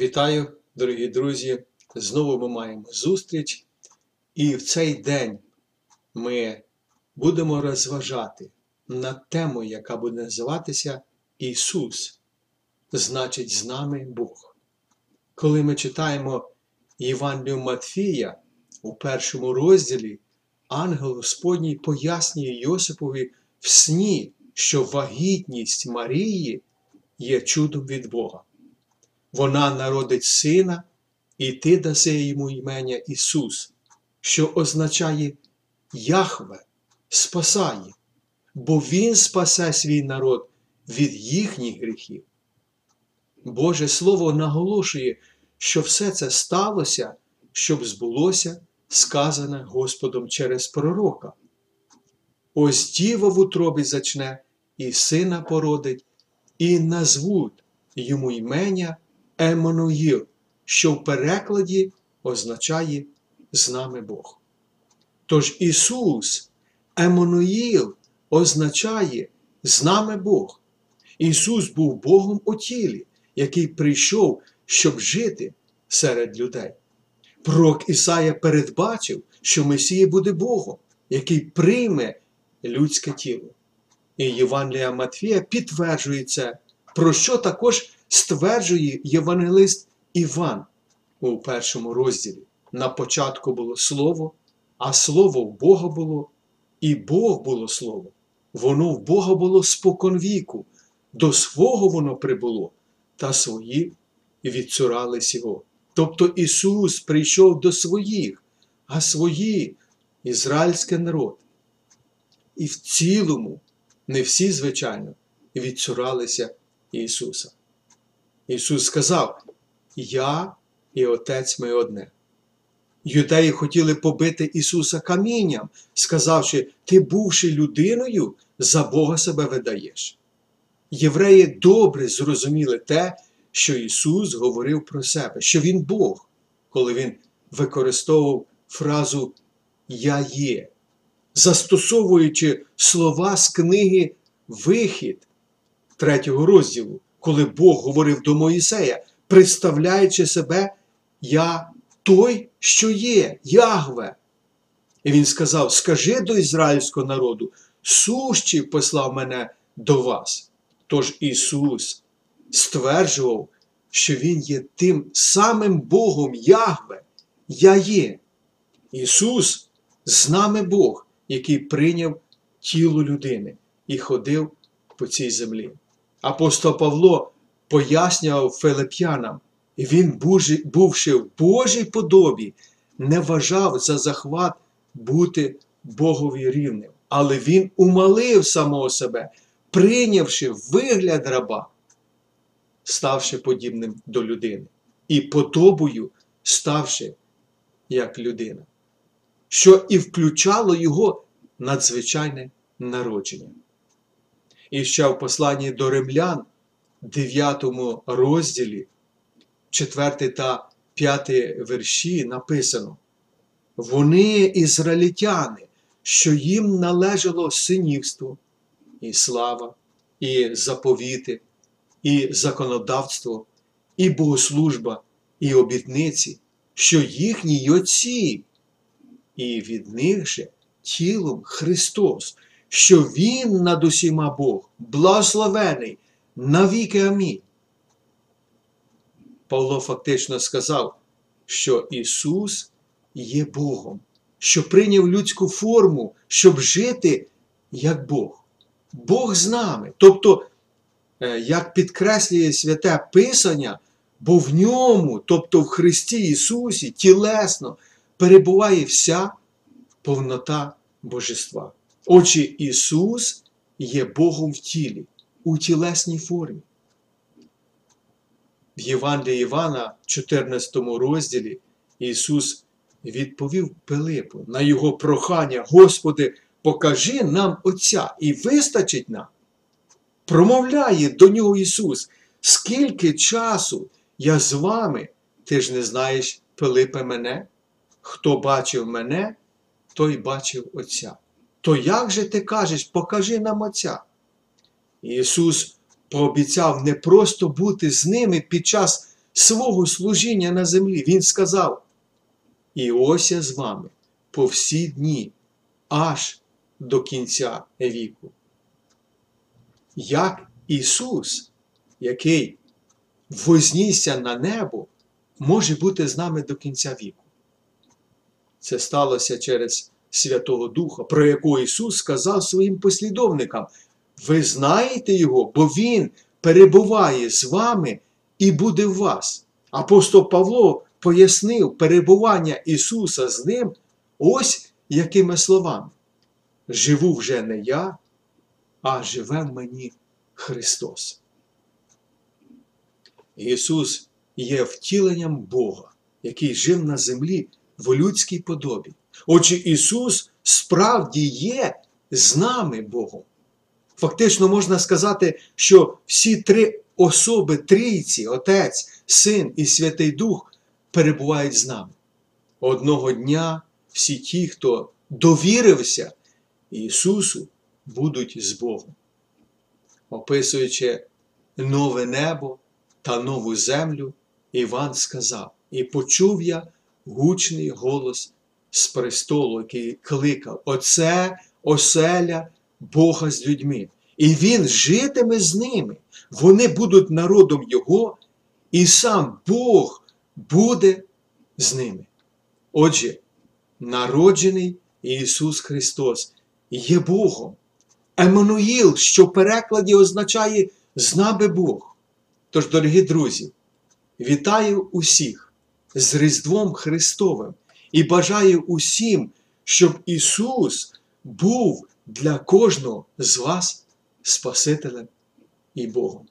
Вітаю, дорогі друзі! Знову ми маємо зустріч, і в цей день ми будемо розважати над темою, яка буде називатися Ісус, значить, з нами Бог. Коли ми читаємо Євангелію Матфія у першому розділі, ангел Господній пояснює Йосипові в сні, що вагітність Марії є чудом від Бога. Вона народить сина, і ти даси йому імення Ісус, що означає Яхве спасає, бо Він спасе свій народ від їхніх гріхів. Боже Слово наголошує, що все це сталося, щоб збулося сказане Господом через пророка. Ось діва в утробі зачне, і сина породить, і назвуть йому імення Еммануїл, що в перекладі означає з нами Бог. Тож Ісус, Еммануїл, означає з нами Бог. Ісус був Богом у тілі, який прийшов, щоб жити серед людей. Пророк Ісая передбачив, що Месія буде Богом, який прийме людське тіло. І Євангелія Матфія підтверджує це, про що також стверджує євангелист Іван у першому розділі. На початку було Слово, а Слово в Бога було, і Бог було Слово. Воно в Бога було споконвіку, до свого воно прибуло, та свої відцурались його. Тобто Ісус прийшов до своїх, а свої ізраїльський народ. І в цілому, не всі, звичайно, відцуралися Ісуса. Ісус сказав: Я і Отець ми одне. Юдеї хотіли побити Ісуса камінням, сказавши, ти, бувши людиною, за Бога себе видаєш. Євреї добре зрозуміли те, що Ісус говорив про себе, що Він Бог, коли Він використовував фразу Я є, застосовуючи слова з книги Вихід третього розділу, коли Бог говорив до Моїсея, представляючи себе, я той, що є, Ягве. І він сказав: Скажи до ізраїльського народу, сущий послав мене до вас. Тож Ісус стверджував, що Він є тим самим Богом Ягве, Я є. Ісус з нами Бог, який прийняв тіло людини і ходив по цій землі. Апостол Павло пояснював Филип'янам, і він, бувши в Божій подобі, не вважав за захват бути Богові рівним, але він умалив самого себе, прийнявши вигляд раба, ставши подібним до людини, і подобою ставши як людина, що і включало його надзвичайне народження. І ще в посланні до римлян, 9 розділі, 4 та 5 вірші написано: Вони ізраїльтяни, що їм належало синівство, і слава, і заповіти, і законодавство, і богослужба, і обітниці, що їхні отці, і від них же тілом Христос що Він над усіма Бог, благословений навіки амінь. Павло фактично сказав, що Ісус є Богом, що прийняв людську форму, щоб жити як Бог. Бог з нами. Тобто, е, як підкреслює святе Писання, бо в ньому, тобто в Христі Ісусі, тілесно перебуває вся повнота Божества. Отже, Ісус є Богом в тілі, у тілесній формі. В Євангелії Івана, 14 розділі, Ісус відповів Пилипу на його прохання, Господи, покажи нам Отця і вистачить нам. Промовляє до нього Ісус, скільки часу я з вами, ти ж не знаєш, Пилипе, мене? Хто бачив мене, той бачив Отця то як же ти кажеш, покажи нам Отця? Ісус пообіцяв не просто бути з ними під час свого служіння на землі, Він сказав: І ось я з вами по всі дні, аж до кінця віку. Як Ісус, який вознісся на небо, може бути з нами до кінця віку. Це сталося через Святого Духа, про якого Ісус сказав своїм послідовникам: ви знаєте Його, бо Він перебуває з вами і буде в вас. Апостол Павло пояснив перебування Ісуса з ним ось якими словами. Живу вже не я, а живе в мені Христос. Ісус є втіленням Бога, який жив на землі в людській подобі. Отже, Ісус справді є з нами Богом. Фактично можна сказати, що всі три особи Трійці, Отець, Син і Святий Дух перебувають з нами. Одного дня всі ті, хто довірився Ісусу, будуть з Богом. Описуючи нове небо та нову землю, Іван сказав: І почув я гучний голос з престолу, який кликав: Оце оселя Бога з людьми. І Він житиме з ними. Вони будуть народом Його, і сам Бог буде з ними. Отже, народжений Ісус Христос є Богом. Еммануїл, що в перекладі означає з нами Бог. Тож, дорогі друзі, вітаю усіх з Різдвом Христовим і бажаю усім, щоб Ісус був для кожного з вас Спасителем і Богом.